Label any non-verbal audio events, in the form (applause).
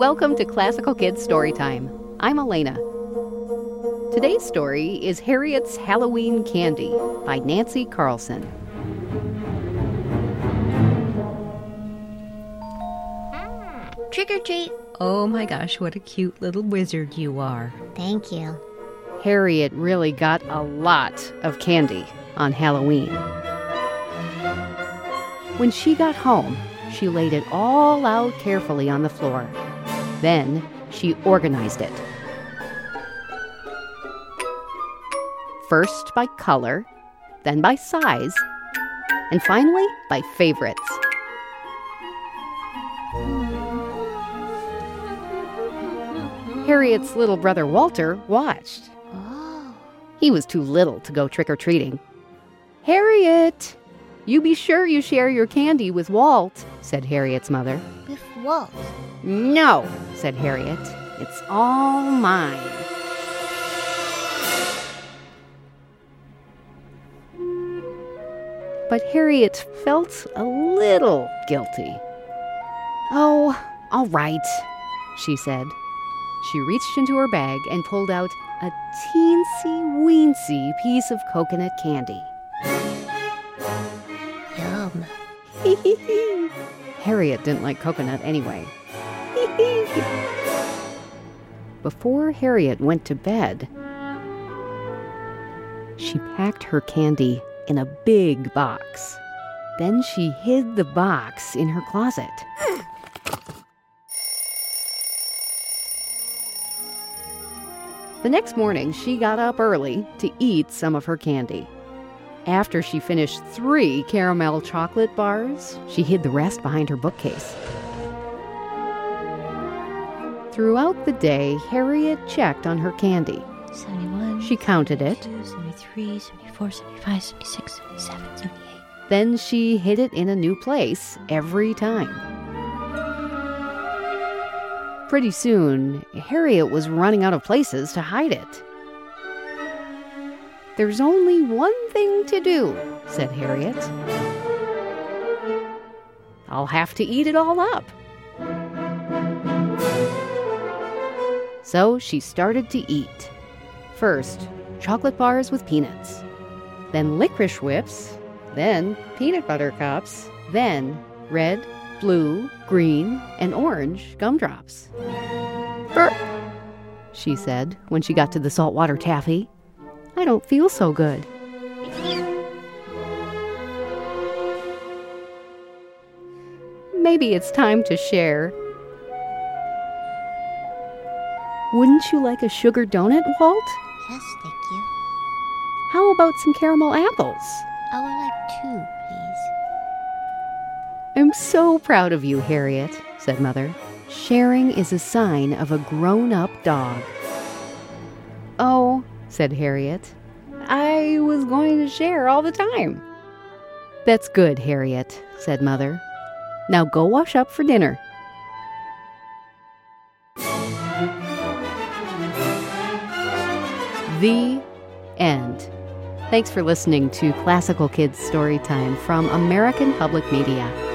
Welcome to Classical Kids Storytime. I'm Elena. Today's story is Harriet's Halloween Candy by Nancy Carlson. Hmm, trick or treat. Oh my gosh, what a cute little wizard you are. Thank you. Harriet really got a lot of candy on Halloween. When she got home, she laid it all out carefully on the floor. Then she organized it. First by color, then by size, and finally by favorites. Harriet's little brother Walter watched. He was too little to go trick or treating. Harriet, you be sure you share your candy with Walt, said Harriet's mother. No, said Harriet. It's all mine. But Harriet felt a little guilty. Oh, all right, she said. She reached into her bag and pulled out a teensy weensy piece of coconut candy. Yum. (laughs) Harriet didn't like coconut anyway. (laughs) Before Harriet went to bed, she packed her candy in a big box. Then she hid the box in her closet. The next morning, she got up early to eat some of her candy. After she finished three caramel chocolate bars, she hid the rest behind her bookcase. Throughout the day, Harriet checked on her candy. 71. She counted it, 73, 74, 75, 76, 77, 78. then she hid it in a new place every time. Pretty soon, Harriet was running out of places to hide it. There's only one thing to do, said Harriet. I'll have to eat it all up. So she started to eat. First, chocolate bars with peanuts, then licorice whips, then peanut butter cups, then red, blue, green, and orange gumdrops. Burp, she said when she got to the saltwater taffy. I don't feel so good. Maybe it's time to share. Wouldn't you like a sugar donut, Walt? Yes, thank you. How about some caramel apples? Oh, I would like two, please. I'm so proud of you, Harriet, said Mother. Sharing is a sign of a grown up dog. Oh, said Harriet. I was going to share all the time. That's good, Harriet, said Mother. Now go wash up for dinner. The end. Thanks for listening to Classical Kids Storytime from American Public Media.